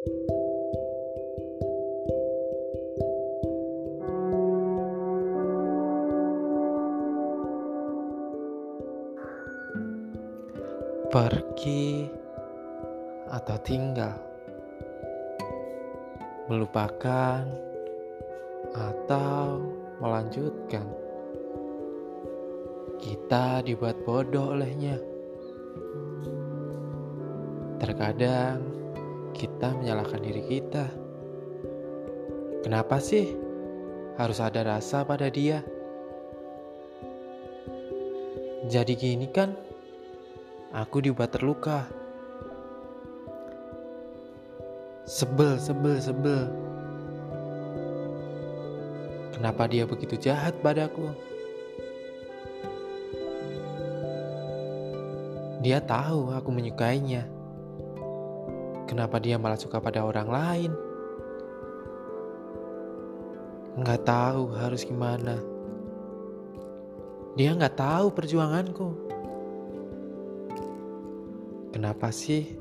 Pergi atau tinggal, melupakan atau melanjutkan. Kita dibuat bodoh olehnya. Terkadang kita menyalahkan diri kita. Kenapa sih harus ada rasa pada dia? Jadi gini kan, aku dibuat terluka. Sebel, sebel, sebel. Kenapa dia begitu jahat padaku? Dia tahu aku menyukainya. Kenapa dia malah suka pada orang lain? Nggak tahu harus gimana. Dia nggak tahu perjuanganku. Kenapa sih?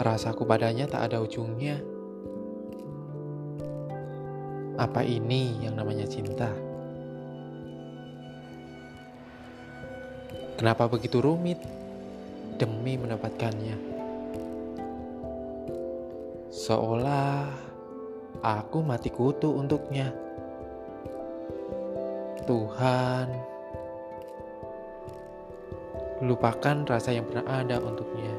Rasaku padanya tak ada ujungnya. Apa ini yang namanya cinta? Kenapa begitu rumit demi mendapatkannya? Seolah aku mati kutu untuknya. Tuhan, lupakan rasa yang pernah ada untuknya.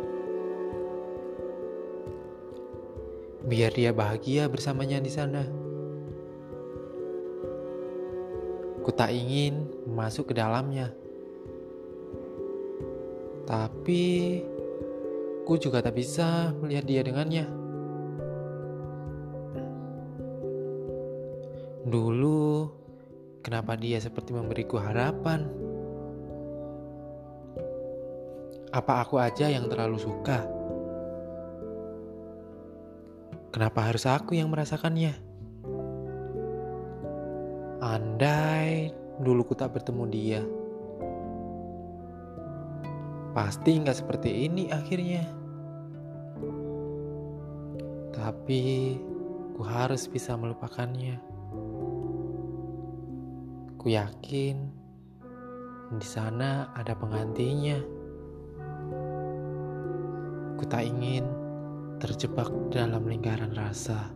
Biar dia bahagia bersamanya di sana. Ku tak ingin masuk ke dalamnya. Tapi ku juga tak bisa melihat dia dengannya. Dulu, kenapa dia seperti memberiku harapan? Apa aku aja yang terlalu suka? Kenapa harus aku yang merasakannya? Andai dulu ku tak bertemu dia, pasti nggak seperti ini akhirnya. Tapi ku harus bisa melupakannya. Ku yakin di sana ada penggantinya. Ku tak ingin terjebak dalam lingkaran rasa.